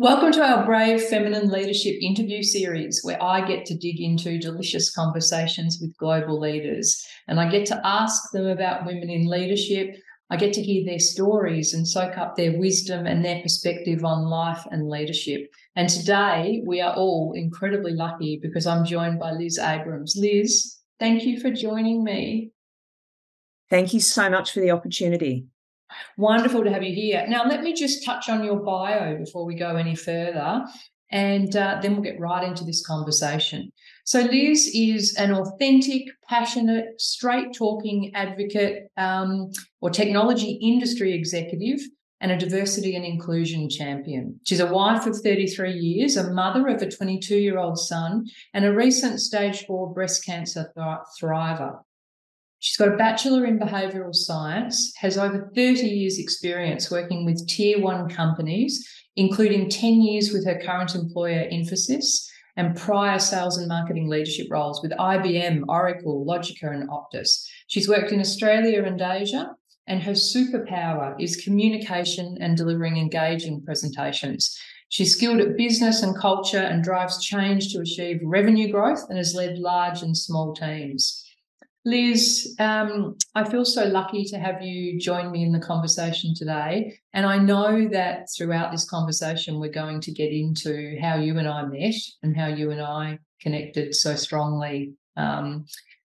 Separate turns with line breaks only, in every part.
Welcome to our Brave Feminine Leadership interview series, where I get to dig into delicious conversations with global leaders. And I get to ask them about women in leadership. I get to hear their stories and soak up their wisdom and their perspective on life and leadership. And today we are all incredibly lucky because I'm joined by Liz Abrahams. Liz, thank you for joining me.
Thank you so much for the opportunity.
Wonderful to have you here. Now, let me just touch on your bio before we go any further, and uh, then we'll get right into this conversation. So, Liz is an authentic, passionate, straight talking advocate um, or technology industry executive and a diversity and inclusion champion. She's a wife of 33 years, a mother of a 22 year old son, and a recent stage four breast cancer thriver. She's got a Bachelor in Behavioural Science, has over 30 years' experience working with tier one companies, including 10 years with her current employer, Infosys, and prior sales and marketing leadership roles with IBM, Oracle, Logica, and Optus. She's worked in Australia and Asia, and her superpower is communication and delivering engaging presentations. She's skilled at business and culture and drives change to achieve revenue growth and has led large and small teams. Liz, um, I feel so lucky to have you join me in the conversation today. And I know that throughout this conversation, we're going to get into how you and I met and how you and I connected so strongly um,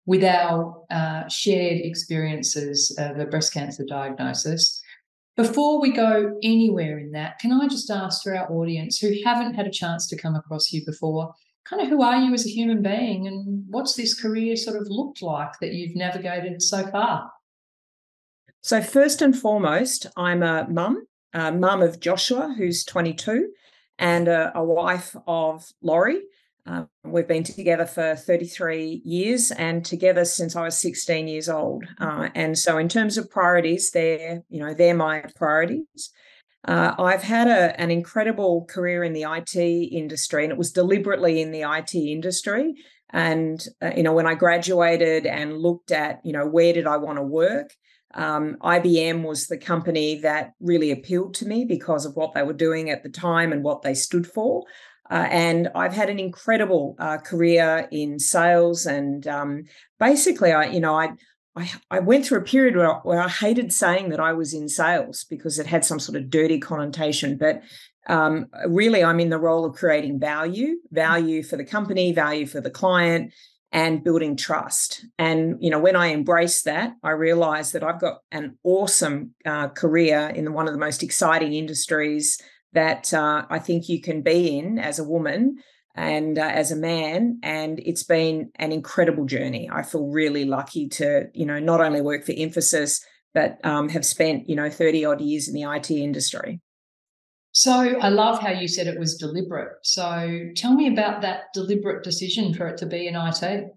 with our uh, shared experiences of a breast cancer diagnosis. Before we go anywhere in that, can I just ask for our audience who haven't had a chance to come across you before, kind of who are you as a human being and what's this career sort of looked like that you've navigated so far?
So, first and foremost, I'm a mum, a mum of Joshua, who's 22, and a, a wife of Laurie. Uh, we've been together for 33 years and together since I was 16 years old. Uh, and so, in terms of priorities, they're you know they're my priorities. Uh, I've had a, an incredible career in the IT industry, and it was deliberately in the IT industry. And uh, you know, when I graduated and looked at you know where did I want to work, um, IBM was the company that really appealed to me because of what they were doing at the time and what they stood for. Uh, and I've had an incredible uh, career in sales, and um, basically, I you know I I, I went through a period where, where I hated saying that I was in sales because it had some sort of dirty connotation. But um, really, I'm in the role of creating value, value for the company, value for the client, and building trust. And you know, when I embraced that, I realized that I've got an awesome uh, career in one of the most exciting industries that uh, I think you can be in as a woman and uh, as a man and it's been an incredible journey. I feel really lucky to you know not only work for Infosys but um, have spent you know 30 odd years in the it industry.
So i love how you said it was deliberate. So tell me about that deliberate decision for it to be in it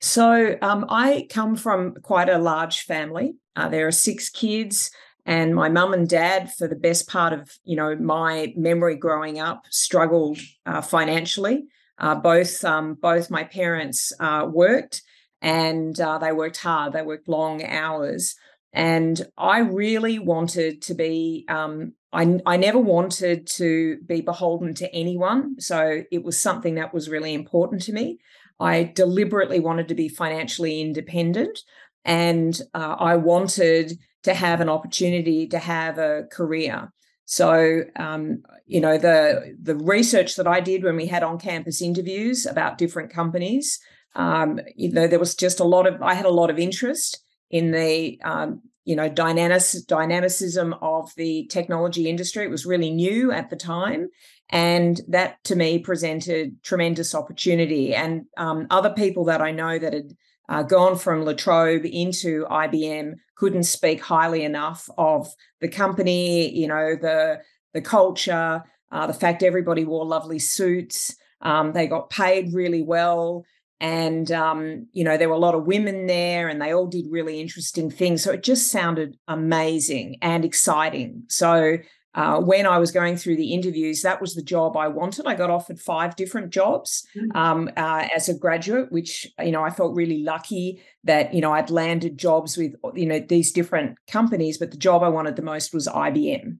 so um, i come from quite a large family. Uh, there are six kids and my mum and dad for the best part of you know my memory growing up struggled uh, financially. Uh, both um, both my parents uh, worked and uh, they worked hard they worked long hours. And i really wanted to be um, I, I never wanted to be beholden to anyone. So it was something that was really important to me. I deliberately wanted to be financially independent and uh, i wanted to have an opportunity to have a career. So, um, you know, the the research that I did when we had on campus interviews about different companies, um, you know, there was just a lot of I had a lot of interest in the um, you know dynamic, dynamicism of the technology industry. It was really new at the time, and that to me presented tremendous opportunity. And um, other people that I know that had uh, gone from La Trobe into IBM, couldn't speak highly enough of the company, you know, the the culture, uh, the fact everybody wore lovely suits, um, they got paid really well, and um, you know there were a lot of women there, and they all did really interesting things. So it just sounded amazing and exciting. So uh, when I was going through the interviews, that was the job I wanted. I got offered five different jobs mm. um, uh, as a graduate, which you know I felt really lucky that you know I'd landed jobs with you know these different companies, but the job I wanted the most was IBM.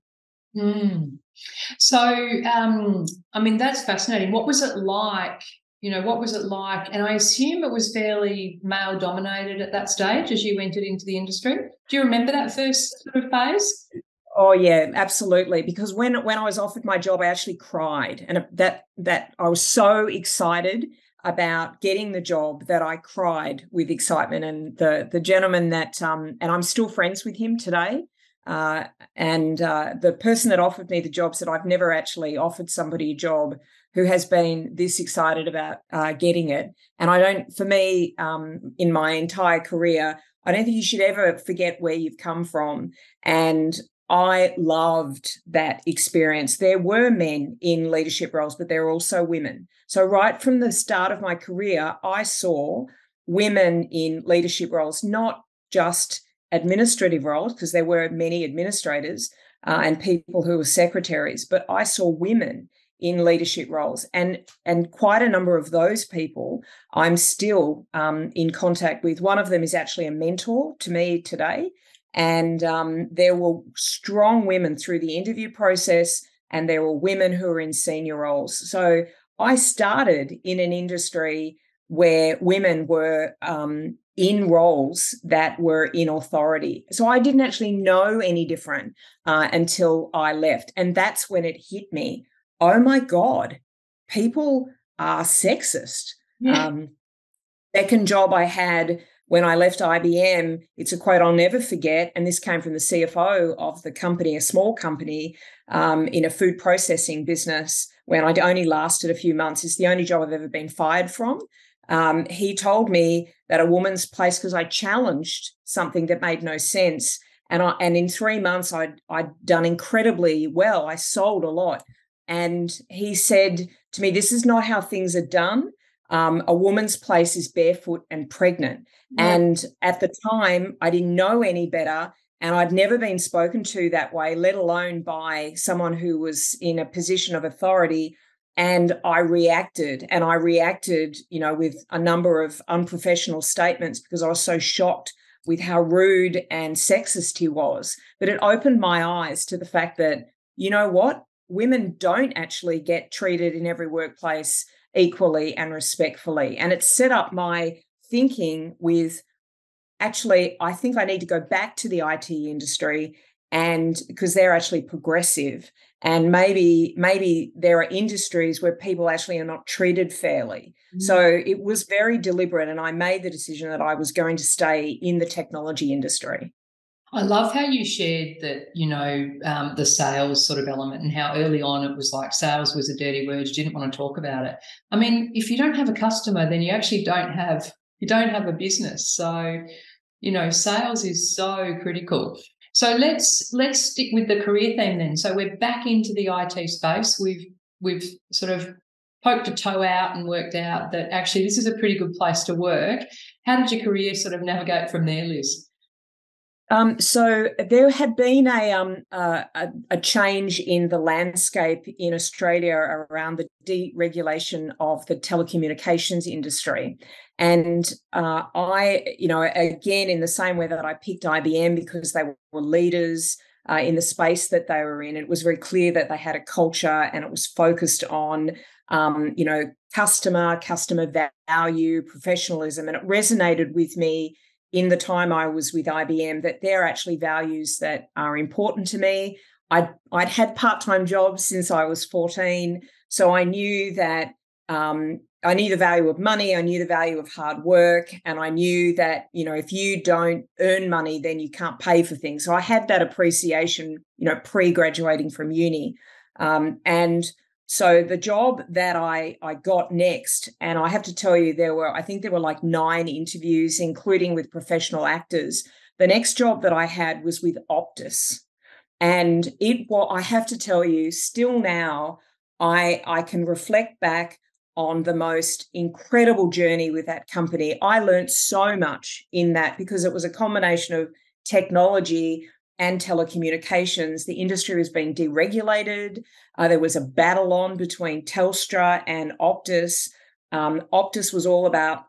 Mm. So, um, I mean, that's fascinating. What was it like? You know, what was it like? And I assume it was fairly male dominated at that stage as you entered into the industry. Do you remember that first sort of phase?
Oh yeah, absolutely. Because when when I was offered my job, I actually cried, and that that I was so excited about getting the job that I cried with excitement. And the the gentleman that um, and I'm still friends with him today. Uh, and uh, the person that offered me the job said, I've never actually offered somebody a job who has been this excited about uh, getting it. And I don't, for me, um, in my entire career, I don't think you should ever forget where you've come from. And I loved that experience. There were men in leadership roles, but there were also women. So, right from the start of my career, I saw women in leadership roles, not just administrative roles, because there were many administrators uh, and people who were secretaries, but I saw women in leadership roles and and quite a number of those people i'm still um, in contact with one of them is actually a mentor to me today and um, there were strong women through the interview process and there were women who were in senior roles so i started in an industry where women were um, in roles that were in authority. So I didn't actually know any different uh, until I left. And that's when it hit me oh my God, people are sexist. Yeah. Um, second job I had when I left IBM, it's a quote I'll never forget. And this came from the CFO of the company, a small company um, in a food processing business, when I'd only lasted a few months. It's the only job I've ever been fired from. Um, he told me that a woman's place because I challenged something that made no sense. And I, and in three months, I'd I'd done incredibly well. I sold a lot, and he said to me, "This is not how things are done. Um, a woman's place is barefoot and pregnant." And at the time, I didn't know any better, and I'd never been spoken to that way, let alone by someone who was in a position of authority and I reacted and I reacted, you know, with a number of unprofessional statements because I was so shocked with how rude and sexist he was. But it opened my eyes to the fact that, you know what? Women don't actually get treated in every workplace equally and respectfully. And it set up my thinking with actually, I think I need to go back to the IT industry and because they're actually progressive and maybe maybe there are industries where people actually are not treated fairly mm-hmm. so it was very deliberate and i made the decision that i was going to stay in the technology industry
I love how you shared that, you know, um, the sales sort of element and how early on it was like sales was a dirty word. You didn't want to talk about it. I mean, if you don't have a customer, then you actually don't have you don't have a business. So, you know, sales is so critical. So let's let's stick with the career theme then. So we're back into the IT space. We've we've sort of poked a toe out and worked out that actually this is a pretty good place to work. How did your career sort of navigate from there, Liz?
Um, so there had been a, um, uh, a, a change in the landscape in Australia around the deregulation of the telecommunications industry, and uh, I, you know, again in the same way that I picked IBM because they were leaders uh, in the space that they were in, it was very clear that they had a culture and it was focused on, um, you know, customer, customer value, professionalism, and it resonated with me in the time I was with IBM that they're actually values that are important to me. I'd, I'd had part time jobs since I was 14. So I knew that um, I knew the value of money, I knew the value of hard work, and I knew that, you know, if you don't earn money, then you can't pay for things. So I had that appreciation, you know, pre graduating from uni. Um, and so the job that I I got next, and I have to tell you, there were I think there were like nine interviews, including with professional actors. The next job that I had was with Optus, and it what I have to tell you, still now, I I can reflect back on the most incredible journey with that company. I learned so much in that because it was a combination of technology and telecommunications. The industry was being deregulated. Uh, there was a battle on between Telstra and Optus. Um, Optus was all about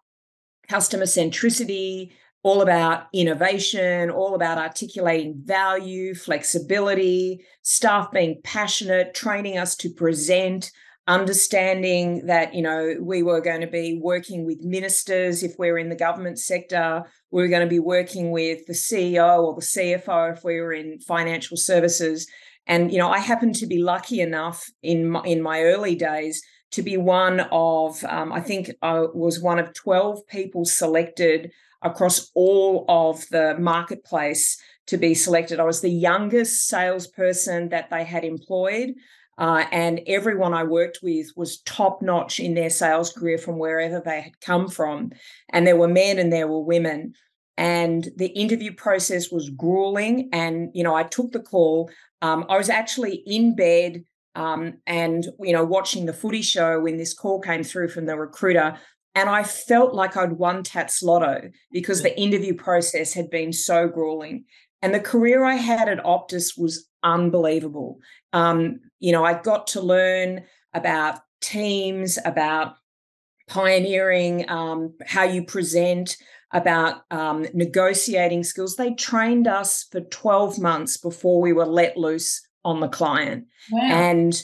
customer centricity, all about innovation, all about articulating value, flexibility, staff being passionate, training us to present, understanding that you know we were going to be working with ministers if we we're in the government sector. We were going to be working with the ceo or the cfo if we were in financial services. And you know i happened to be lucky enough in my, in my early days to be one of um, i think i was one of 12 people selected across all of the marketplace to be selected. I was the youngest salesperson that they had employed uh, and everyone I worked with was top notch in their sales career from wherever they had come from. And there were men and there were women. And the interview process was grueling. And, you know, I took the call. Um, I was actually in bed um, and, you know, watching the footy show when this call came through from the recruiter. And I felt like I'd won TattsLotto because the interview process had been so grueling. And the career I had at Optus was unbelievable. Um, you know, I got to learn about teams, about pioneering, um, how you present, about um, negotiating skills. They trained us for 12 months before we were let loose on the client. Wow. And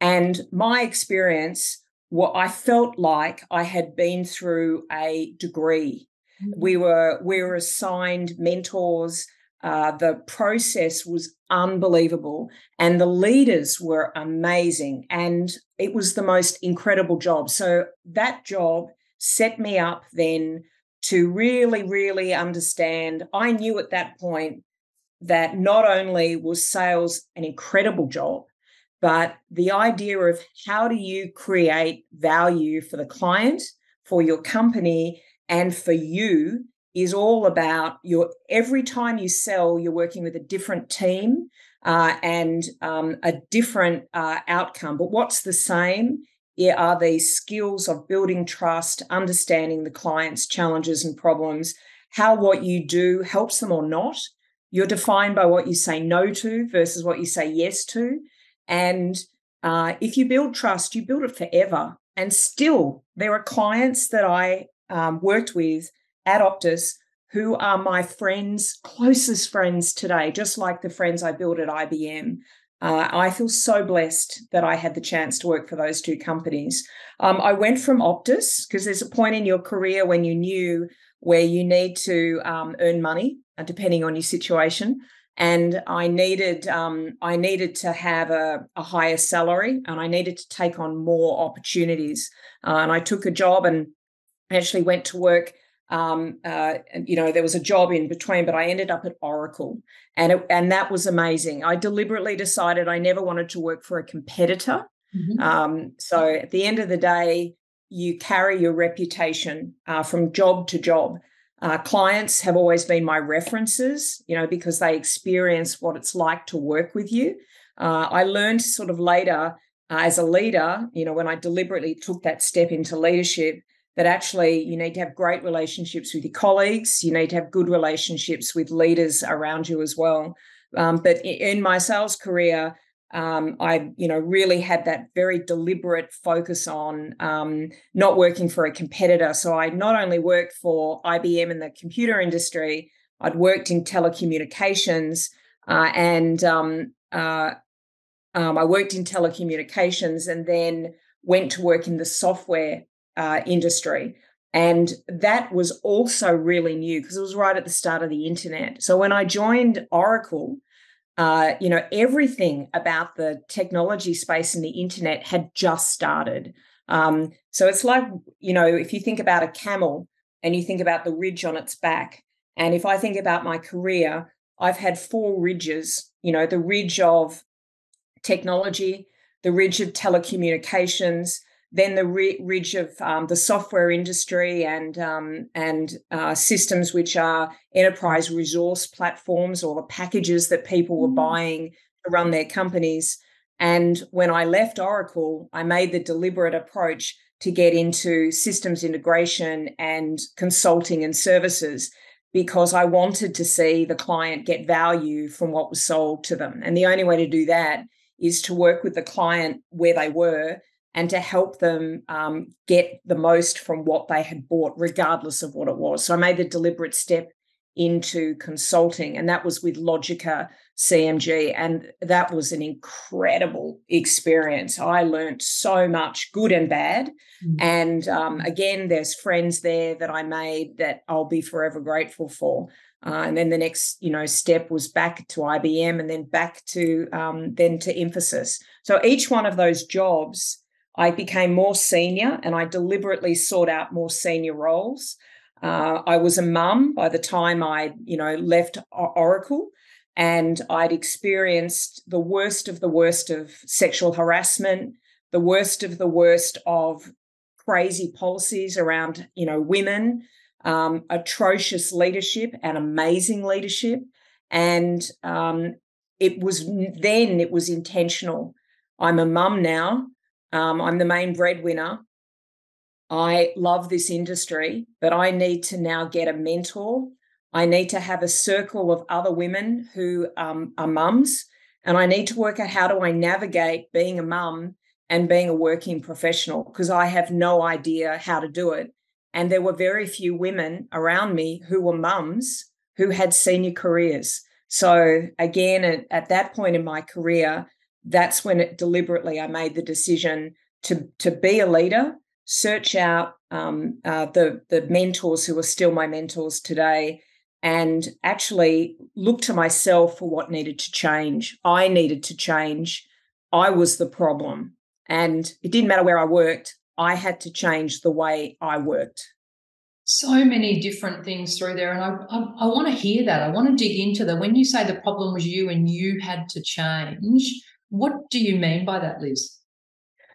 and my experience, what I felt like I had been through a degree. Mm-hmm. We were we were assigned mentors. Uh, the process was unbelievable, and the leaders were amazing, and it was the most incredible job. So that job set me up then to really, really understand. I knew at that point that not only was sales an incredible job, but the idea of how do you create value for the client, for your company, and for you is all about your every time you sell, you're working with a different team uh, and um, a different uh, outcome. But what's the same are these skills of building trust, understanding the client's challenges and problems, how what you do helps them or not. You're defined by what you say no to versus what you say yes to. And uh, if you build trust, you build it forever. And still, there are clients that I um, worked with at Optus who are my friends, closest friends today, just like the friends I built at IBM. Uh, I feel so blessed that I had the chance to work for those two companies. Um, I went from Optus because there's a point in your career when you knew where you need to um, earn money, uh, depending on your situation. And I needed um, I needed to have a, a, higher salary, and I needed to take on more opportunities. Uh, and I took a job and actually went to work um, uh, you know, there was a job in between, but I ended up at Oracle, and it, and that was amazing. I deliberately decided I never wanted to work for a competitor. Mm-hmm. Um, so at the end of the day, you carry your reputation uh, from job to job. Uh, clients have always been my references, you know, because they experience what it's like to work with you. Uh, I learned sort of later uh, as a leader, you know, when I deliberately took that step into leadership, that actually you need to have great relationships with your colleagues, you need to have good relationships with leaders around you as well. Um, but in my sales career, um, I, you know, really had that very deliberate focus on um, not working for a competitor. So I not only worked for IBM in the computer industry, I'd worked in telecommunications, uh, and um, uh, um, I worked in telecommunications, and then went to work in the software uh, industry. And that was also really new because it was right at the start of the internet. So when I joined Oracle, uh, you know, everything about the technology space and the internet had just started. Um, so it's like, you know, if you think about a camel and you think about the ridge on its back, and if I think about my career, I've had four ridges, you know, the ridge of technology, the ridge of telecommunications, then the ridge of um, the software industry and um, and uh, systems which are enterprise resource platforms or the packages that people were mm. buying to run their companies. And when I left Oracle, I made the deliberate approach to get into systems integration and consulting and services because I wanted to see the client get value from what was sold to them. And the only way to do that is to work with the client where they were and to help them um, get the most from what they had bought, regardless of what it was. So I made the deliberate step into consulting, and that was with Logica CMG. And that was an incredible experience. I learned so much, good and bad. Mm-hmm. And um, again, there's friends there that I made that I'll be forever grateful for. Uh, and then the next, you know, step was back to IBM, and then back to um, then to Infosys. So each one of those jobs, I became more senior, and I deliberately sought out more senior roles. Uh, I was a mum by the time I, you know, left Oracle, and I'd experienced the worst of the worst of sexual harassment, the worst of the worst of crazy policies around, you know, women, um, atrocious leadership and amazing leadership, and um, it was then it was intentional. I'm a mum now. Um, I'm the main breadwinner. I love this industry, but I need to now get a mentor. I need to have a circle of other women who um, are mums, and I need to work out how do I navigate being a mum and being a working professional because I have no idea how to do it. And there were very few women around me who were mums who had senior careers. So again, at, at that point in my career, that's when it deliberately I made the decision to to be a leader search out um, uh, the the mentors who are still my mentors today, and actually look to myself for what needed to change. I needed to change. I was the problem, and it didn't matter where I worked. I had to change the way I worked.
So many different things through there, and I, I, I want to hear that. I want to dig into that. When you say the problem was you and you had to change, what do you mean by that, Liz?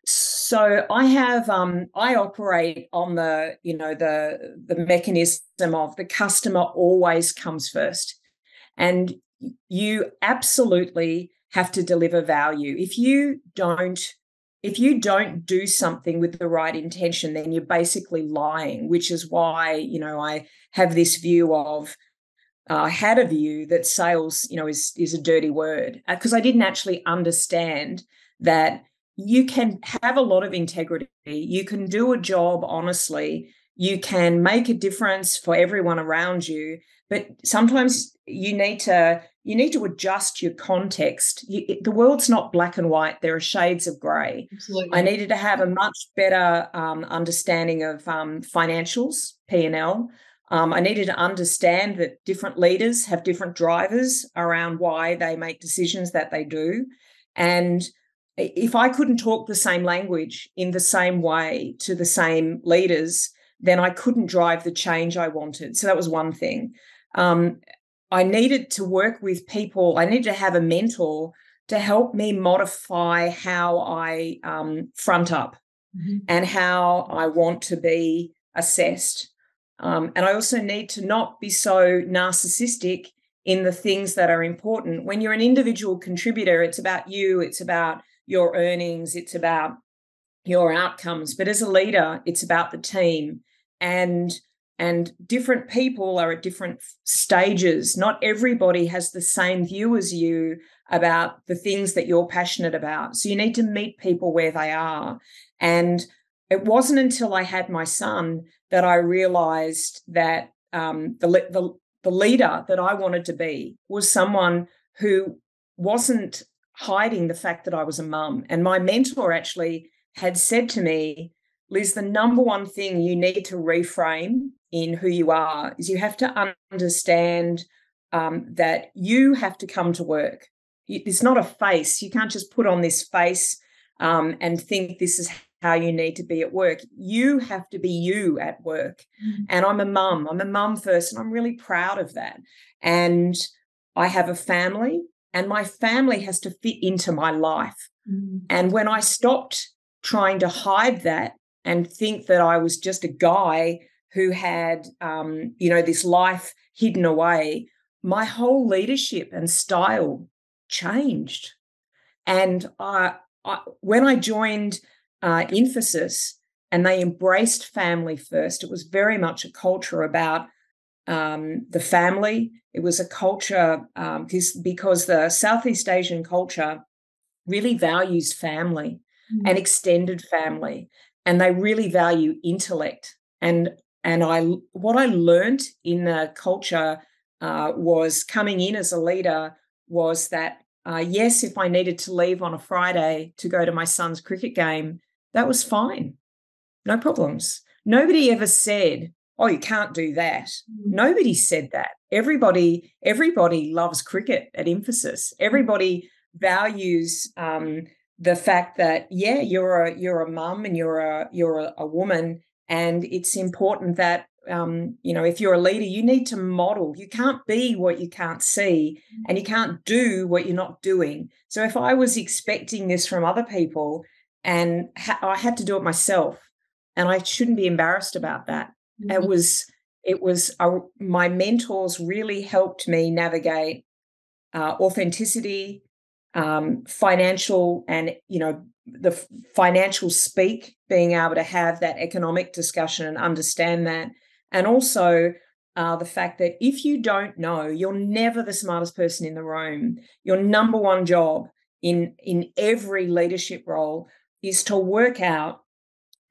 so I have um, I operate on the you know the the mechanism of the customer always comes first, and you absolutely have to deliver value. If you don't if you don't do something with the right intention, then you're basically lying. Which is why you know I have this view of uh, I had a view that sales you know is is a dirty word because uh, I didn't actually understand that you can have a lot of integrity. You can do a job honestly. You can make a difference for everyone around you. But sometimes you need to you need to adjust your context. You, the world's not black and white. There are shades of grey. I needed to have a much better um, understanding of um, financials, P and L. Um, I needed to understand that different leaders have different drivers around why they make decisions that they do, and if I couldn't talk the same language in the same way to the same leaders, then I couldn't drive the change I wanted. So that was one thing. Um, I needed to work with people, I needed to have a mentor to help me modify how I um, front up mm-hmm. and how I want to be assessed. Um, and I also need to not be so narcissistic in the things that are important. When you're an individual contributor, it's about you, it's about your earnings, it's about your outcomes. But as a leader, it's about the team. And and different people are at different stages. Not everybody has the same view as you about the things that you're passionate about. So you need to meet people where they are. And it wasn't until I had my son that I realized that um, the, the the leader that I wanted to be was someone who wasn't hiding the fact that I was a mum. And my mentor actually had said to me, Liz, the number one thing you need to reframe in who you are is you have to understand um, that you have to come to work. It's not a face. You can't just put on this face um, and think this is how you need to be at work. You have to be you at work. Mm-hmm. And I'm a mum. I'm a mum first, and I'm really proud of that. And I have a family and my family has to fit into my life. Mm. And when I stopped trying to hide that and think that I was just a guy who had, um, you know, this life hidden away, my whole leadership and style changed. And I, I when I joined uh, Infosys and they embraced family first, it was very much a culture about um, the family. It was a culture um, because the Southeast Asian culture really values family mm-hmm. and extended family, and they really value intellect. And and I what I learned in the culture uh, was coming in as a leader was that uh, yes, if I needed to leave on a Friday to go to my son's cricket game, that was fine, no problems. Nobody ever said, "Oh, you can't do that." Mm-hmm. Nobody said that. Everybody, everybody loves cricket at Infosys. Everybody values um, the fact that yeah, you're a you're a mum and you're a you're a, a woman, and it's important that um, you know, if you're a leader, you need to model. You can't be what you can't see, and you can't do what you're not doing. So if I was expecting this from other people, and ha- I had to do it myself, and I shouldn't be embarrassed about that. Mm-hmm. It was, it was uh, my mentors really helped me navigate uh, authenticity, um, financial, and you know, the financial speak, being able to have that economic discussion and understand that and also uh, the fact that if you don't know, you're never the smartest person in the room. Your number one job in in every leadership role is to work out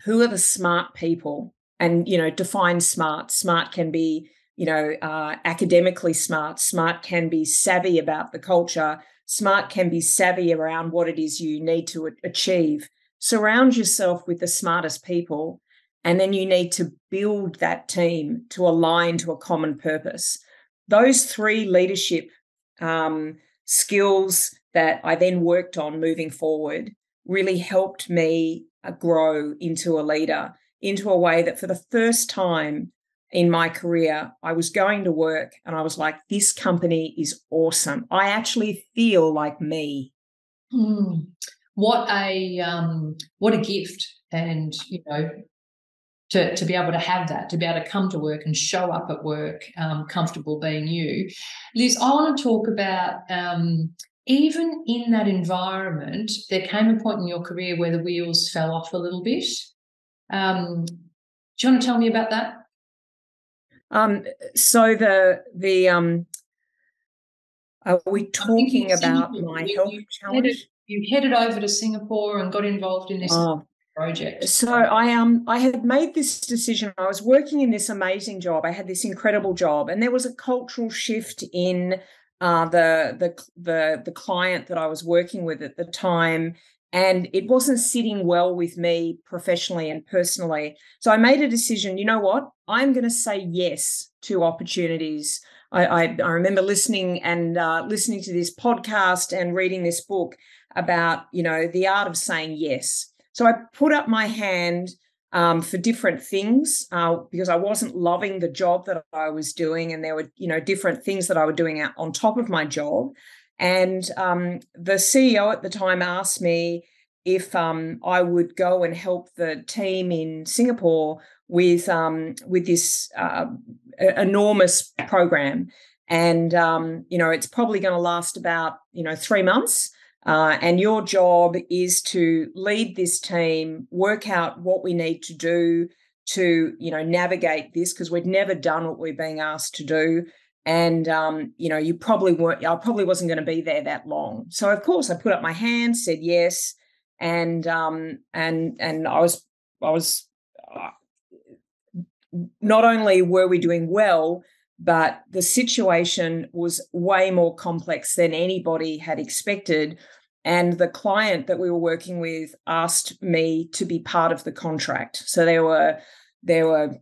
who are the smart people, and you know, define smart. Smart can be you know uh, academically smart. Smart can be savvy about the culture. Smart can be savvy around what it is you need to achieve. Surround yourself with the smartest people and then you need to build that team to align to a common purpose. Those three leadership um, skills that I then worked on moving forward really helped me uh, grow into a leader, into a way that for the first time in my career, I was going to work and I was like, this company is awesome. I actually feel like me.
Mm. What a um, what a gift, and you know, to, to be able to have that, to be able to come to work and show up at work um, comfortable being you. Liz, I want to talk about um, even in that environment, there came a point in your career where the wheels fell off a little bit. Um, do you want to tell me about that?
Um, so the the um, are we talking about my health you challenge?
Headed, you headed over to Singapore and got involved in this oh, project?
So I um I had made this decision. I was working in this amazing job. I had this incredible job, and there was a cultural shift in uh, the the the the client that I was working with at the time. And it wasn't sitting well with me professionally and personally. So I made a decision. You know what? I'm going to say yes to opportunities. I, I, I remember listening and uh, listening to this podcast and reading this book about you know the art of saying yes so I put up my hand um, for different things uh, because I wasn't loving the job that I was doing, and there were you know different things that I was doing on top of my job. And um, the CEO at the time asked me if um, I would go and help the team in Singapore with um, with this uh, enormous program. And um, you know, it's probably going to last about you know three months. Uh, and your job is to lead this team, work out what we need to do to, you know, navigate this because we'd never done what we're being asked to do. And um, you know, you probably weren't. I probably wasn't going to be there that long. So of course, I put up my hand, said yes, and um, and and I was I was. Uh, not only were we doing well, but the situation was way more complex than anybody had expected and the client that we were working with asked me to be part of the contract. So there were there were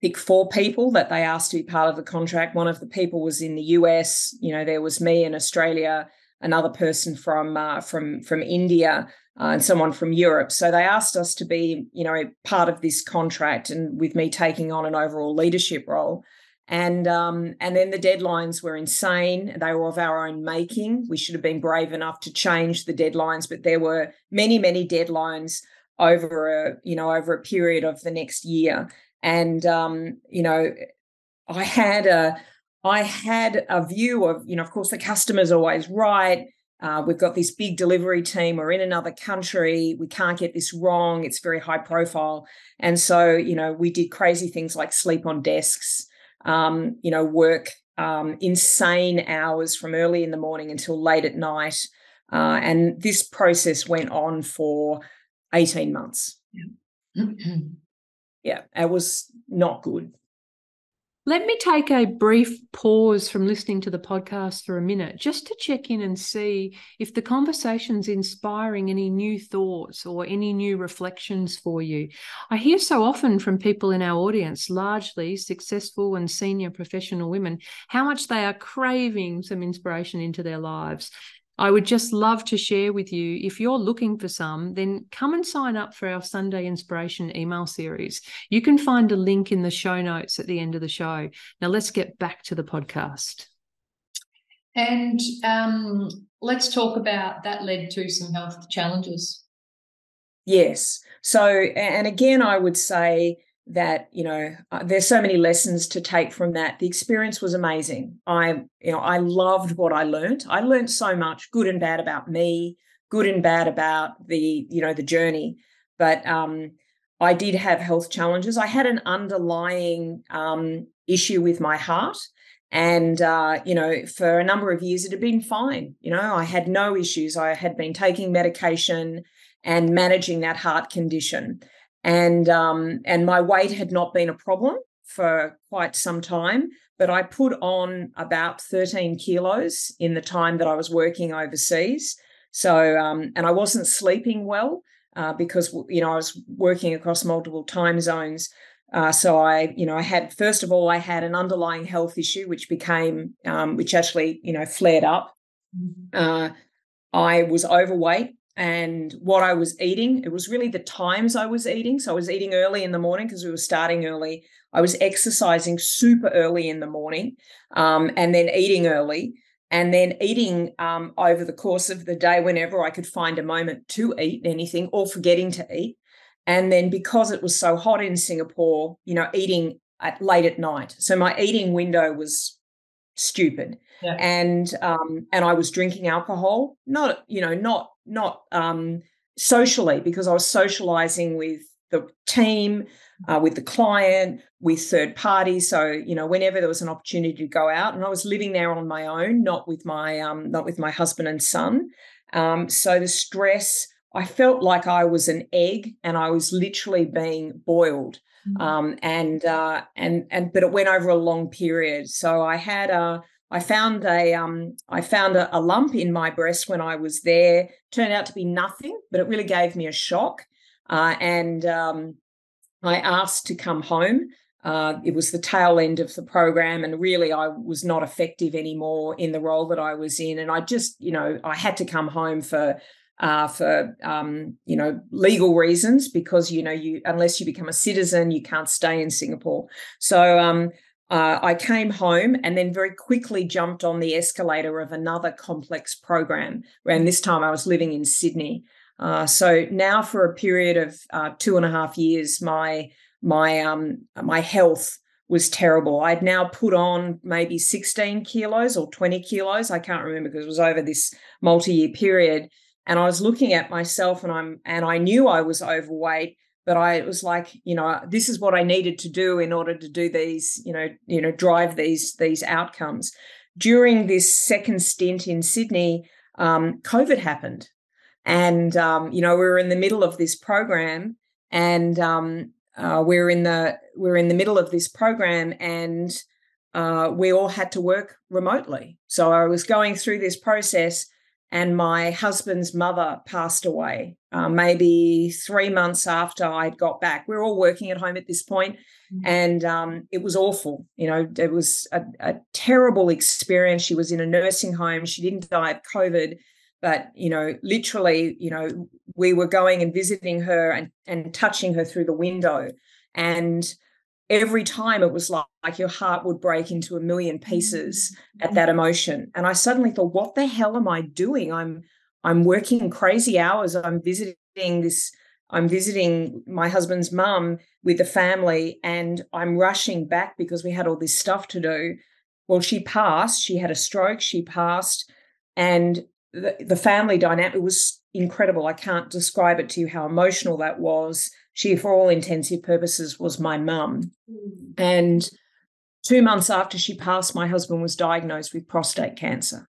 pick four people that they asked to be part of the contract. One of the people was in the US. You know, there was me in Australia, another person from uh, from from India, uh, and someone from Europe. So they asked us to be, you know, part of this contract, and with me taking on an overall leadership role and um, and then the deadlines were insane. They were of our own making. We should have been brave enough to change the deadlines, but there were many, many deadlines over a you know over a period of the next year. And um, you know, I had a I had a view of you know, of course, the customer's always right. Uh, we've got this big delivery team. We're in another country. We can't get this wrong. It's very high profile. And so, you know, we did crazy things like sleep on desks um, you know, work um, insane hours from early in the morning until late at night. Uh, and this process went on for 18 months. Yeah. yeah, it was not good.
Let me take a brief pause from listening to the podcast for a minute just to check in and see if the conversation's inspiring any new thoughts or any new reflections for you. I hear so often from people in our audience, largely successful and senior professional women, how much they are craving some inspiration into their lives. I would just love to share with you. If you're looking for some, then come and sign up for our Sunday Inspiration email series. You can find a link in the show notes at the end of the show. Now, let's get back to the podcast. And um, let's talk about that led to some health challenges.
Yes. So, and again, I would say that you know uh, there's so many lessons to take from that. The experience was amazing. I you know i loved what i learned i learned so much good and bad about me good and bad about the you know the journey. But um i did have health challenges. I had an underlying um issue with my heart and uh, you know for a number of years it had been fine. You know i had no issues. I had been taking medication and managing that heart condition and um, and my weight had not been a problem for quite some time. But I put on about 13 kilos in the time that I was working overseas. So um, and I wasn't sleeping well uh, because you know I was working across multiple time zones. Uh, so I, you know, I had first of all I had an underlying health issue which became, um, which actually, you know, flared up. Mm-hmm. Uh, I was overweight and what I was eating. It was really the times I was eating. So I was eating early in the morning because we were starting early. I was exercising super early in the morning um, and then eating early and then eating um, over the course of the day whenever I could find a moment to eat anything or forgetting to eat. And then because it was so hot in Singapore, you know, eating at late at night. So my eating window was stupid. Yeah. And um, and I was drinking alcohol, not you know, not not um, socially because I was socializing with the team, uh, with the client, with third parties. So you know, whenever there was an opportunity to go out, and I was living there on my own, not with my um, not with my husband and son. Um, so the stress, I felt like I was an egg, and I was literally being boiled. Mm-hmm. Um, and uh, and and but it went over a long period. So I had a I found a um, I found a, a, lump in my breast when I was there. Turned out to be nothing, but it really gave me a shock. Uh, and um, I asked to come home. Uh, it was the tail end of the program, and really I was not effective anymore in the role that I was in. And I just, you know, I had to come home for uh, for um, you know legal reasons because you know you unless you become a citizen you can't stay in Singapore. So um, uh, I came home and then very quickly jumped on the escalator of another complex program. And this time I was living in Sydney. Uh, so now for a period of uh, two and a half years, my my um, my health was terrible. I'd now put on maybe 16 kilos or 20 kilos. I can't remember because it was over this multi-year period. And I was looking at myself and I'm and I knew I was overweight but I was like, you know, this is what I needed to do in order to do these, you know, you know, drive these these outcomes. During this second stint in Sydney, um, COVID happened, and um, you know, we were in the middle of this program, and um, uh, we're in the we're in the middle of this program, and uh, we all had to work remotely. So I was going through this process and my husband's mother passed away uh, maybe three months after I'd got back. We are all working at home at this point, mm-hmm. and um, it was awful. You know, it was a, a, terrible experience. She was in a nursing home. She didn't die of COVID, but you know, literally, you know, we were going and visiting her and and touching her through the window, and every time it was like, like your heart would break into a million pieces mm-hmm. at that emotion. And i suddenly thought what the hell am i doing? I'm i'm working crazy hours. I'm visiting this i'm visiting my husband's mum with the family and i'm rushing back because we had all this stuff to do. Well she passed. She had a stroke. She passed. And the, the family dynamic was incredible. I can't describe it to you how emotional that was she, for all intensive purposes, was my mum. Mm. And two months after she passed, my husband was diagnosed with prostate cancer.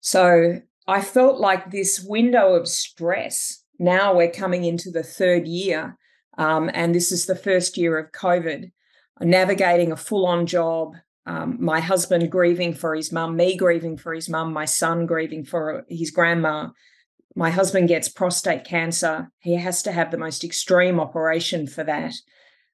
So I felt like this window of stress. Now we're coming into the third year Um, and this is the first year of COVID, navigating a full on job, um, my husband grieving for his mum, me grieving for his mum, my son grieving for his grandma. My husband gets prostate cancer. He has to have the most extreme operation for that.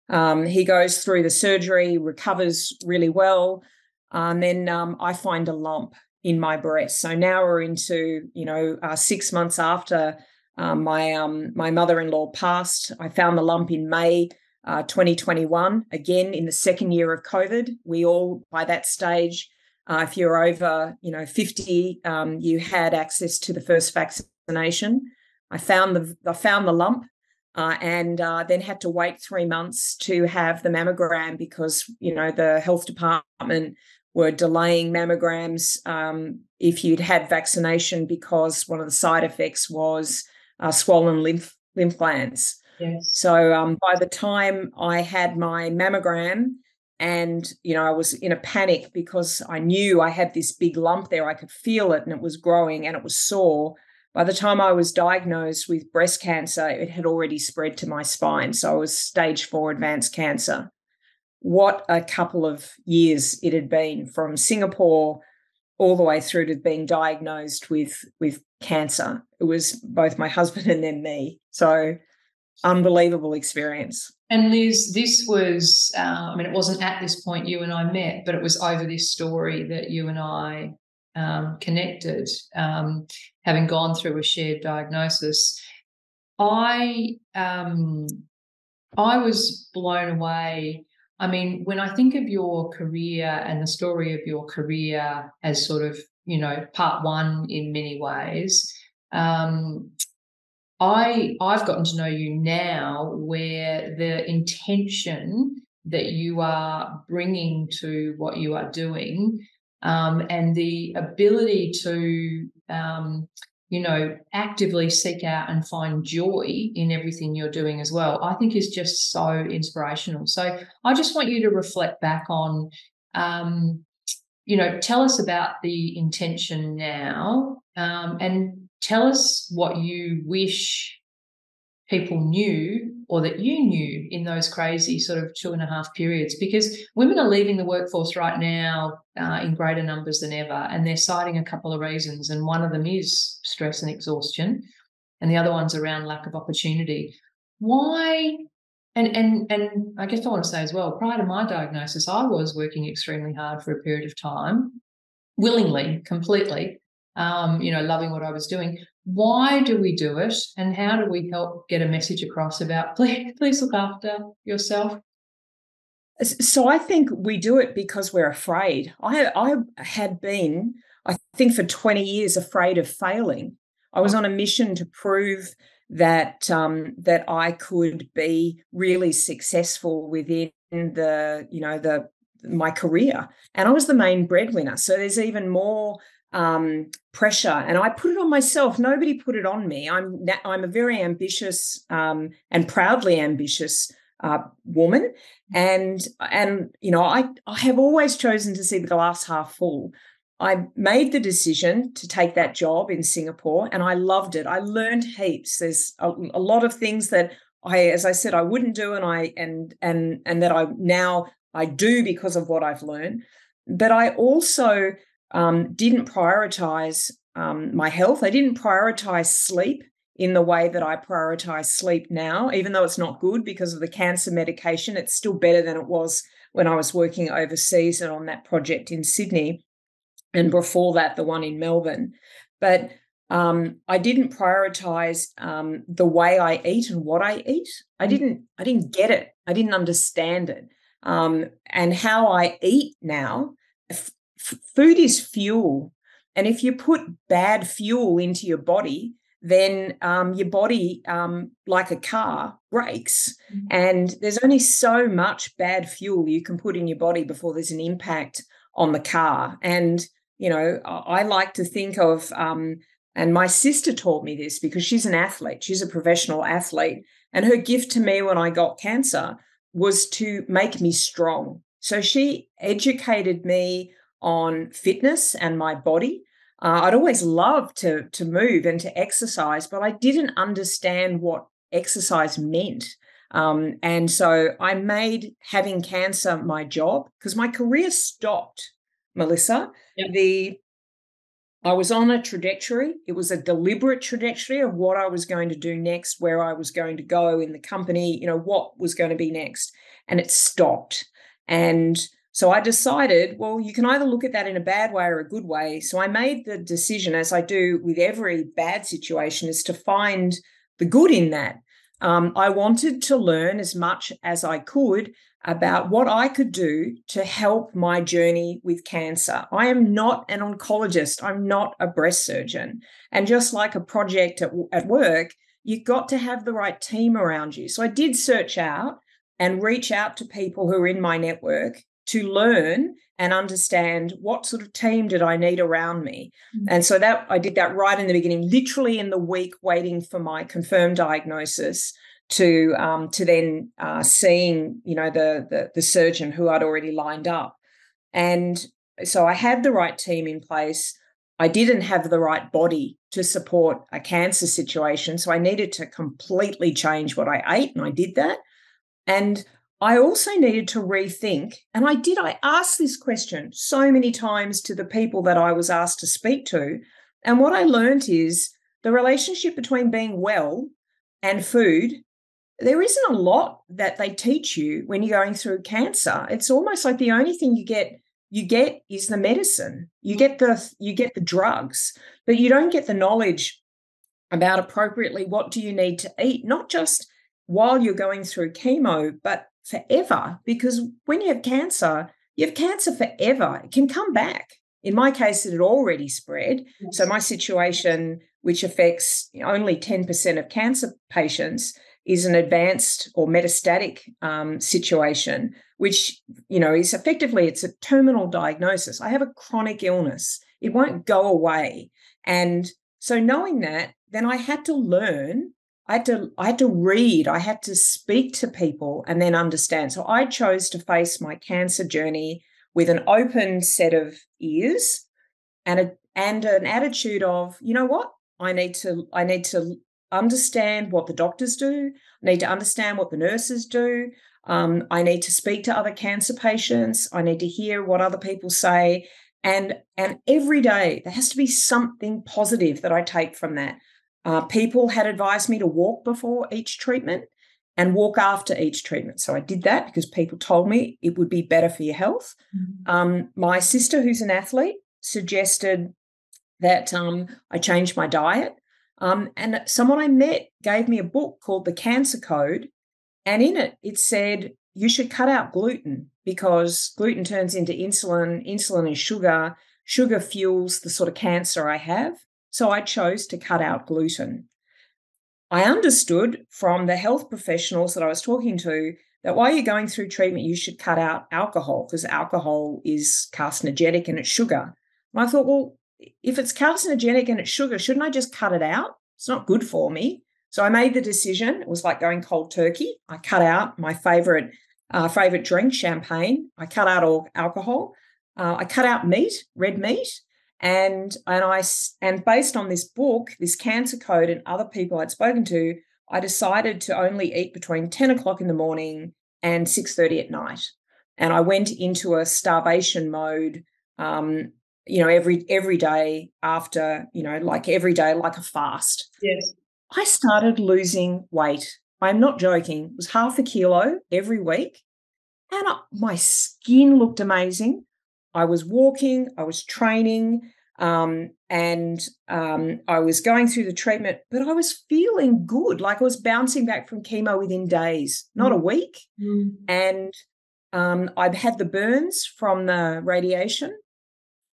Um, he goes through the surgery, recovers really well. and then um, I find a lump in my breast. So now we're into, you know, uh, six months after um, my um, my mother-in-law passed. I found the lump in May uh, 2021. Again, in the second year of COVID, we all by that stage, uh, if you're over, you know, 50, um, you had access to the first vaccination. I found the I found the lump. Uh, and uh, then had to wait three months to have the mammogram because you know the health department were delaying mammograms um, if you'd had vaccination because one of the side effects was uh, swollen lymph lymph glands.
Yes.
So um, by the time I had my mammogram, and you know I was in a panic because I knew I had this big lump there. I could feel it, and it was growing, and it was sore. By the time I was diagnosed with breast cancer, it had already spread to my spine. So I was stage four advanced cancer. What a couple of years it had been from Singapore all the way through to being diagnosed with with cancer. It was both my husband and then me. So unbelievable experience.
And Liz, this was, uh, I mean, it wasn't at this point you and I met, but it was over this story that you and I um, connected, um, having gone through a shared diagnosis. I um, I was blown away. I mean, when I think of your career and the story of your career as sort of, you know, part one in many ways, um, I I've gotten to know you now where the intention that you are bringing to what you are doing um, and the ability to um, you know actively seek out and find joy in everything you're doing as well i think is just so inspirational. So i just want you to reflect back on um, you know tell us about the intention now um, and tell us what you wish people knew or that you knew in those crazy sort of two and a half periods because women are leaving the workforce right now uh, in greater numbers than ever and they're citing a couple of reasons and one of them is stress and exhaustion and the other one's around lack of opportunity why and and and i guess i want to say as well prior to my diagnosis i was working extremely hard for a period of time willingly completely um, you know, loving what I was doing. Why do we do it? And how do we help get a message across about please, please look after yourself?
So I think we do it because we're afraid. I I had been, I think, for 20 years afraid of failing. I was on a mission to prove that um, that I could be really successful within the you know the my career, and I was the main breadwinner. So there's even more um, pressure, and I put it on myself. Nobody put it on me. I'm I'm a very ambitious um, and proudly ambitious uh, woman, and and you know I I have always chosen to see the glass half full. I made the decision to take that job in Singapore, and I loved it. I learned heaps. There's a, a lot of things that I, as I said, I wouldn't do, and I and and and that I now I do because of what I've learned. But I also um, didn't prioritize um, my health. I didn't prioritize sleep in the way that I prioritize sleep now, even though it's not good because of the cancer medication. It's still better than it was when I was working overseas and on that project in Sydney, and before that, the one in Melbourne. But um, I didn't prioritize um, the way I eat and what I eat. I mm. didn't. I didn't get it. I didn't understand it. Um, and how I eat now food is fuel. And if you put bad fuel into your body, then um, your body, um, like a car, breaks. Mm-hmm. And there's only so much bad fuel you can put in your body before there's an impact on the car. And, you know, I like to think of, um, and my sister taught me this because she's an athlete, she's a professional athlete. And her gift to me when I got cancer was to make me strong. So she educated me on fitness and my body. Uh, I'd always loved to to move and to exercise, but I didn't understand what exercise meant. Um, and so I made having cancer my job because my career stopped, Melissa. Yep. The I was on a trajectory. It was a deliberate trajectory of what I was going to do next, where I was going to go in the company, you know, what was going to be next. And it stopped. And so I decided, well, you can either look at that in a bad way or a good way. So I made the decision, as I do with every bad situation, is to find the good in that. Um, I wanted to learn as much as I could about what I could do to help my journey with cancer. I am not an oncologist, I'm not a breast surgeon. And just like a project at, at work, you've got to have the right team around you. So I did search out and reach out to people who are in my network to learn and understand what sort of team did I need around me. Mm-hmm. And so that I did that right in the beginning, literally in the week waiting for my confirmed diagnosis to um, to then uh, seeing you know the, the the surgeon who I'd already lined up, and so I had the right team in place. I didn't have the right body to support a cancer situation, so I needed to completely change what I ate, and I did that. And I also needed to rethink, and I did. I asked this question so many times to the people that I was asked to speak to. And what I learned is the relationship between being well and food, there isn't a lot that they teach you when you're going through cancer. It's almost like the only thing you get you get is the medicine. You get the you get the drugs, but you don't get the knowledge about appropriately what do you need to eat, not just while you're going through chemo, but forever because when you have cancer, you have cancer forever. It can come back. In my case, it had already spread. So my situation, which affects only 10% of cancer patients, is an advanced or metastatic um, situation, which you know is effectively it's a terminal diagnosis. I have a chronic illness; it won't go away. And so, knowing that, then I had to learn I had to I had to read, I had to speak to people and then understand. So I chose to face my cancer journey with an open set of ears and a and an attitude of, you know what? I need to I need to understand what the doctors do. I need to understand what the nurses do. Um, I need to speak to other cancer patients. I need to hear what other people say. And and every day there has to be something positive that I take from that. Uh, people had advised me to walk before each treatment and walk after each treatment. So I did that because people told me it would be better for your health. Mm-hmm. Um, my sister, who's an athlete, suggested that um, I change my diet. Um, and someone I met gave me a book called The Cancer Code. And in it, it said you should cut out gluten because gluten turns into insulin. Insulin is sugar. Sugar fuels the sort of cancer I have. So I chose to cut out gluten. I understood from the health professionals that I was talking to that while you're going through treatment, you should cut out alcohol because alcohol is carcinogenic and it's sugar. And I thought, well, if it's carcinogenic and it's sugar, shouldn't I just cut it out? It's not good for me. So I made the decision. It was like going cold turkey. I cut out my favorite uh, favorite drink, champagne. I cut out all alcohol. Uh, I cut out meat, red meat and and I and based on this book, this cancer code, and other people I'd spoken to, I decided to only eat between ten o'clock in the morning and six thirty at night, and I went into a starvation mode. Um, you know, every every day after you know, like every day, like a fast.
Yes,
I started losing weight. I'm not joking. It was half a kilo every week, and I, my skin looked amazing. I was walking, I was training, um, and um, I was going through the treatment, but I was feeling good. Like I was bouncing back from chemo within days, not mm. a week. Mm. And um, I'd had the burns from the radiation,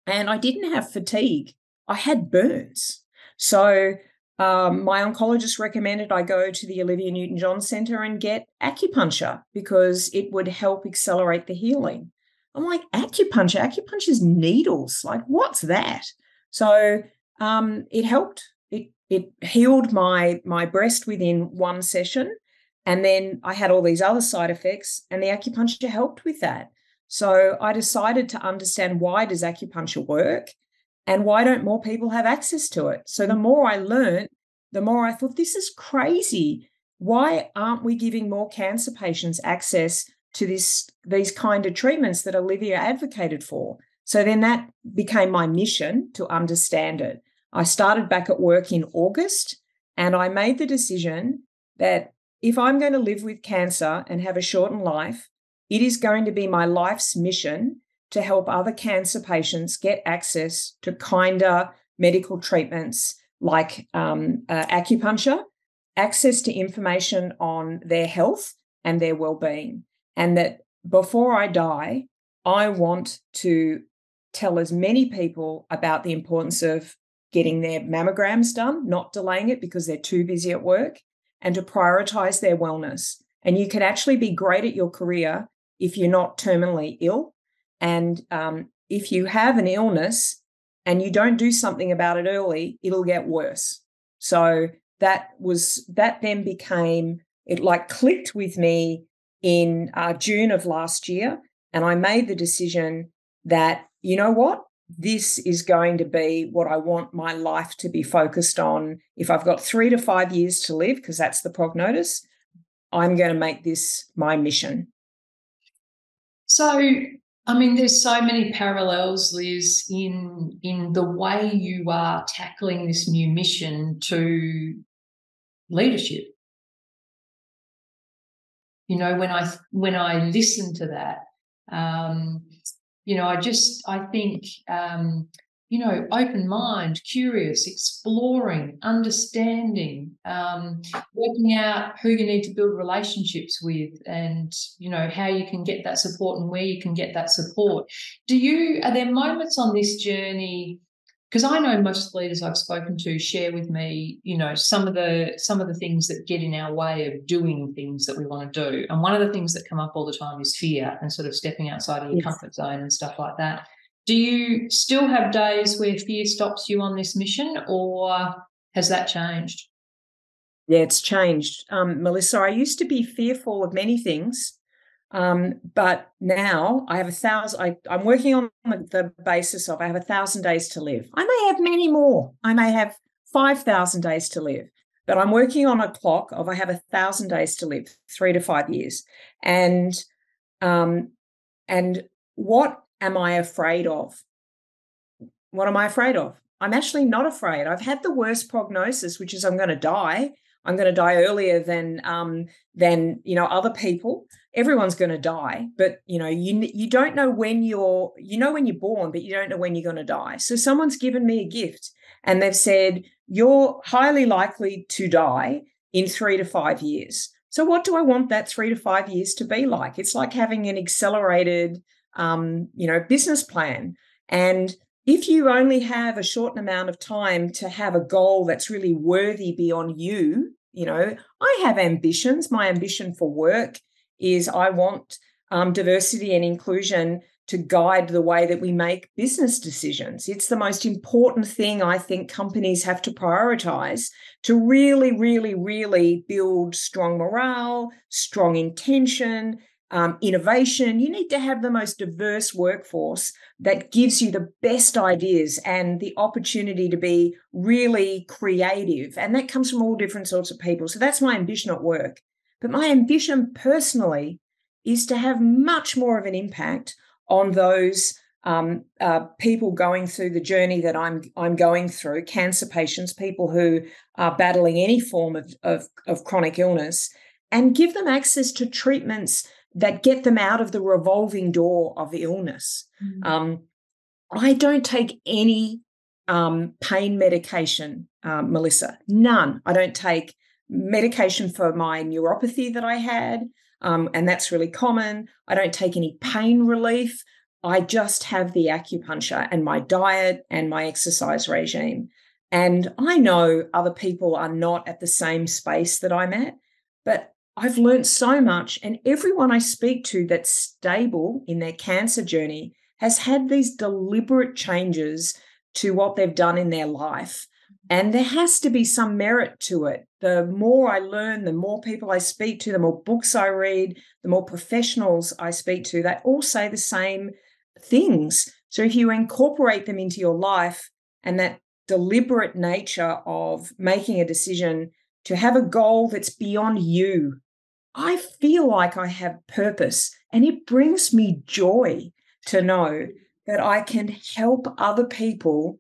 and I didn't have fatigue. I had burns. So um, my oncologist recommended I go to the Olivia Newton John Center and get acupuncture because it would help accelerate the healing. I'm like, acupuncture, acupuncture is needles. Like, what's that? So um, it helped. It it healed my my breast within one session, and then I had all these other side effects, and the acupuncture helped with that. So I decided to understand why does acupuncture work, and why don't more people have access to it. So the more I learned, the more I thought this is crazy. why aren't we giving more cancer patients access to this these kind of treatments that Olivia advocated for? So then that became my mission to understand it. I started back at work in August and I made the decision that if I'm going to live with cancer and have a shortened life, it is going to be my life's mission to help other cancer patients get access to kinder medical treatments like um, uh, acupuncture, access to information on their health and their well-being, and that before I die, I want to tell as many people about the importance of getting their mammograms done, not delaying it because they're too busy at work, and to prioritize their wellness. And you can actually be great at your career if you're not terminally ill. And um, if you have an illness and you don't do something about it early, it'll get worse. So that was that then became it like clicked with me in uh, June of last year. And I made the decision that, you know what? This is going to be what I want my life to be focused on. If I've got three to five years to live, because that's the prognosis, I'm going to make this my mission.
So, I mean, there's so many parallels, Liz, in in the way you are tackling this new mission to leadership. You know, when I when I listen to that, um, you know, I just I think um, you know, open mind, curious, exploring, understanding, um, working out who you need to build relationships with, and you know how you can get that support and where you can get that support. Do you are there moments on this journey? Because I know most leaders I've spoken to share with me, you know, some of the some of the things that get in our way of doing things that we want to do. And one of the things that come up all the time is fear and sort of stepping outside of your yes. comfort zone and stuff like that. Do you still have days where fear stops you on this mission, or has that changed?
Yeah, it's changed. Um, Melissa, I used to be fearful of many things, um, but now I have a thousand. I, I'm working on the basis of I have a thousand days to live. I may have many more. I may have 5,000 days to live, but I'm working on a clock of I have a thousand days to live, three to five years. And, um, and what am I afraid of? What am I afraid of? I'm actually not afraid. I've had the worst prognosis, which is I'm going to die. I'm going to die earlier than um, than you know other people. Everyone's going to die, but you know you you don't know when you're you know when you're born, but you don't know when you're going to die. So someone's given me a gift, and they've said you're highly likely to die in three to five years. So what do I want that three to five years to be like? It's like having an accelerated um, you know, business plan. And if you only have a short amount of time to have a goal that's really worthy beyond you, you know, I have ambitions. My ambition for work is I want um, diversity and inclusion to guide the way that we make business decisions. It's the most important thing I think companies have to prioritize to really, really, really build strong morale, strong intention, um, innovation. You need to have the most diverse workforce that gives you the best ideas and the opportunity to be really creative. And that comes from all different sorts of people. So that's my ambition at work. But my ambition personally is to have much more of an impact on those um, uh, people going through the journey that I'm I'm going through, cancer patients, people who are battling any form of, of, of chronic illness, and give them access to treatments that get them out of the revolving door of illness. Mm-hmm. Um, I don't take any um, pain medication, um, Melissa. None. I don't take medication for my neuropathy that I had, um, and that's really common. I don't take any pain relief. I just have the acupuncture and my diet and my exercise regime. And I know other people are not at the same space that I'm at, but I've learned so much, and everyone I speak to that's stable in their cancer journey has had these deliberate changes to what they've done in their life. And there has to be some merit to it. The more I learn, the more people I speak to, the more books I read, the more professionals I speak to, they all say the same things. So if you incorporate them into your life and that deliberate nature of making a decision to have a goal that's beyond you. I feel like I have purpose and it brings me joy to know that I can help other people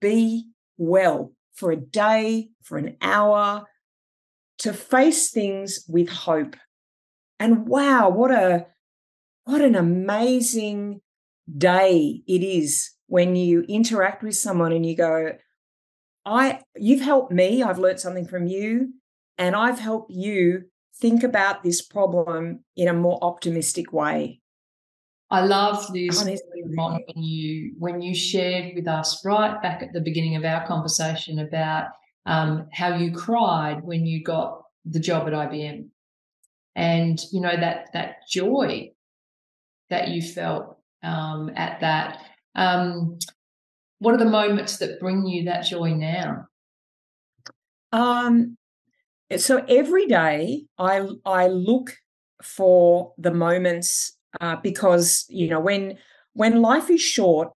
be well for a day, for an hour, to face things with hope. And wow, what a what an amazing day it is when you interact with someone and you go, I you've helped me, I've learned something from you, and I've helped you think about this problem in a more optimistic way.
I love this when you when you shared with us right back at the beginning of our conversation about um, how you cried when you got the job at IBM, and you know that that joy that you felt um, at that. Um, what are the moments that bring you that joy now?
Um, so every day I I look for the moments uh, because you know when when life is short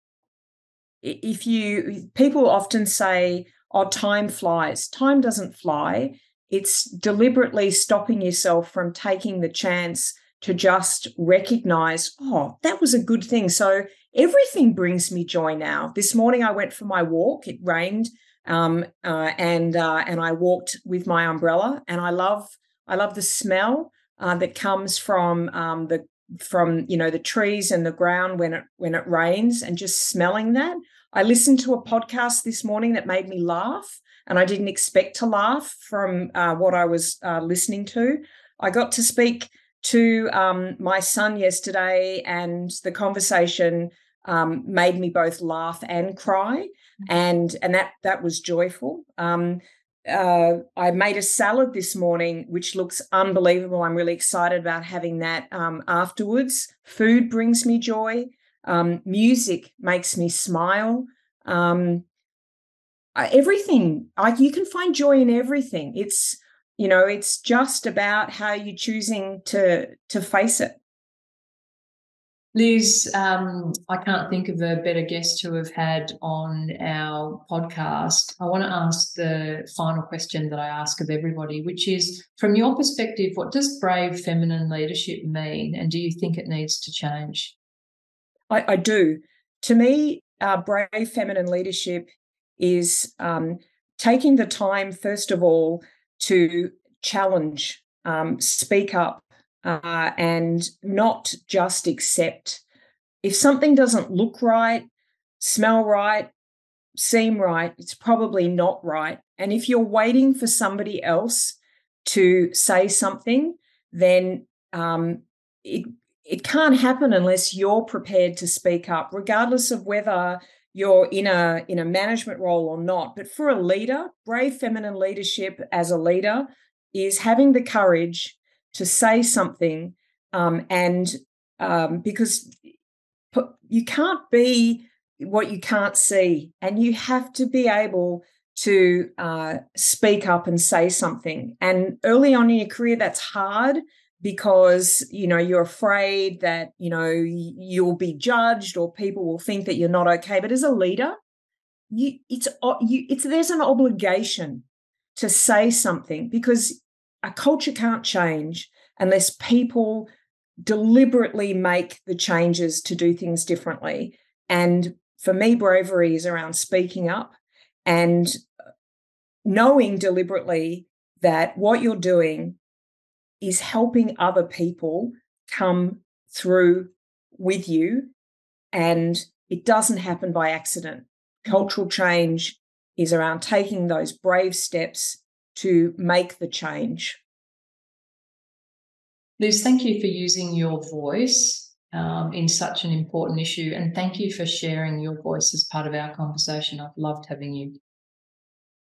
if you people often say oh time flies. Time doesn't fly. It's deliberately stopping yourself from taking the chance to just recognize oh that was a good thing. So everything brings me joy now. This morning i went for my walk. It rained um, uh, and uh, and i walked with my umbrella and i love i love the smell uh, that comes from um, the from you know the trees and the ground when it when it rains and just smelling that i listened to a podcast this morning that made me laugh and i didn't expect to laugh from uh, what i was uh, listening to i got to speak to um, my son yesterday and the conversation um, made me both laugh and cry. And and that that was joyful um, uh, I made a salad this morning, which looks unbelievable. I'm really excited about having that um, afterwards. Food brings me joy. Um, music makes me smile. Um, everything, I, you can find joy in everything. It's you know, it's just about how you're choosing to to face it.
Liz, um, I can't think of a better guest to have had on our podcast. I want to ask the final question that I ask of everybody, which is from your perspective, what does brave feminine leadership mean? And do you think it needs to change?
I, I do. To me, uh, brave feminine leadership is um, taking the time, first of all, to challenge, um, speak up, uh, and not just accept. If something doesn't look right, smell right, seem right, it's probably not right. And if you're waiting for somebody else to say something, then um, it it can't happen unless you're prepared to speak up, regardless of whether you're in a in a management role or not. But for a leader, brave feminine leadership as a leader is having the courage to say something um, and um, because you can't be what you can't see and you have to be able to uh, speak up and say something. And early on in your career that's hard because you know you're afraid that you know you'll be judged or people will think that you're not okay. But as a leader you it's you it's there's an obligation to say something because a culture can't change unless people deliberately make the changes to do things differently. And for me, bravery is around speaking up and knowing deliberately that what you're doing is helping other people come through with you. And it doesn't happen by accident. Cultural change is around taking those brave steps to make the change.
Liz, thank you for using your voice um, in such an important issue. And thank you for sharing your voice as part of our conversation. I've loved having you.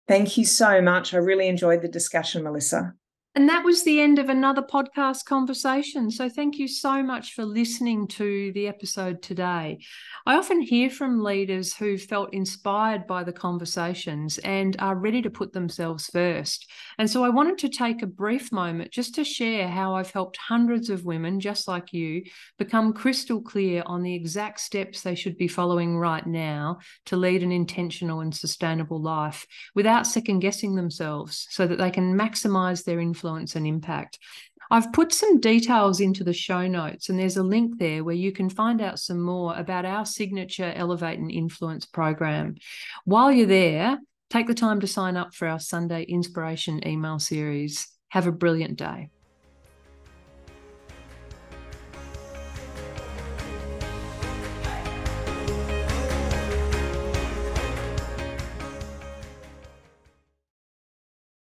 Thank you so much. I really enjoyed the discussion, Melissa.
And that was the end of another podcast conversation. So, thank you so much for listening to the episode today. I often hear from leaders who felt inspired by the conversations and are ready to put themselves first. And so, I wanted to take a brief moment just to share how I've helped hundreds of women, just like you, become crystal clear on the exact steps they should be following right now to lead an intentional and sustainable life without second guessing themselves so that they can maximize their influence influence and impact. I've put some details into the show notes, and there's a link there where you can find out some more about our signature Elevate and Influence program. While you're there, take the time to sign up for our Sunday inspiration email series. Have a brilliant day.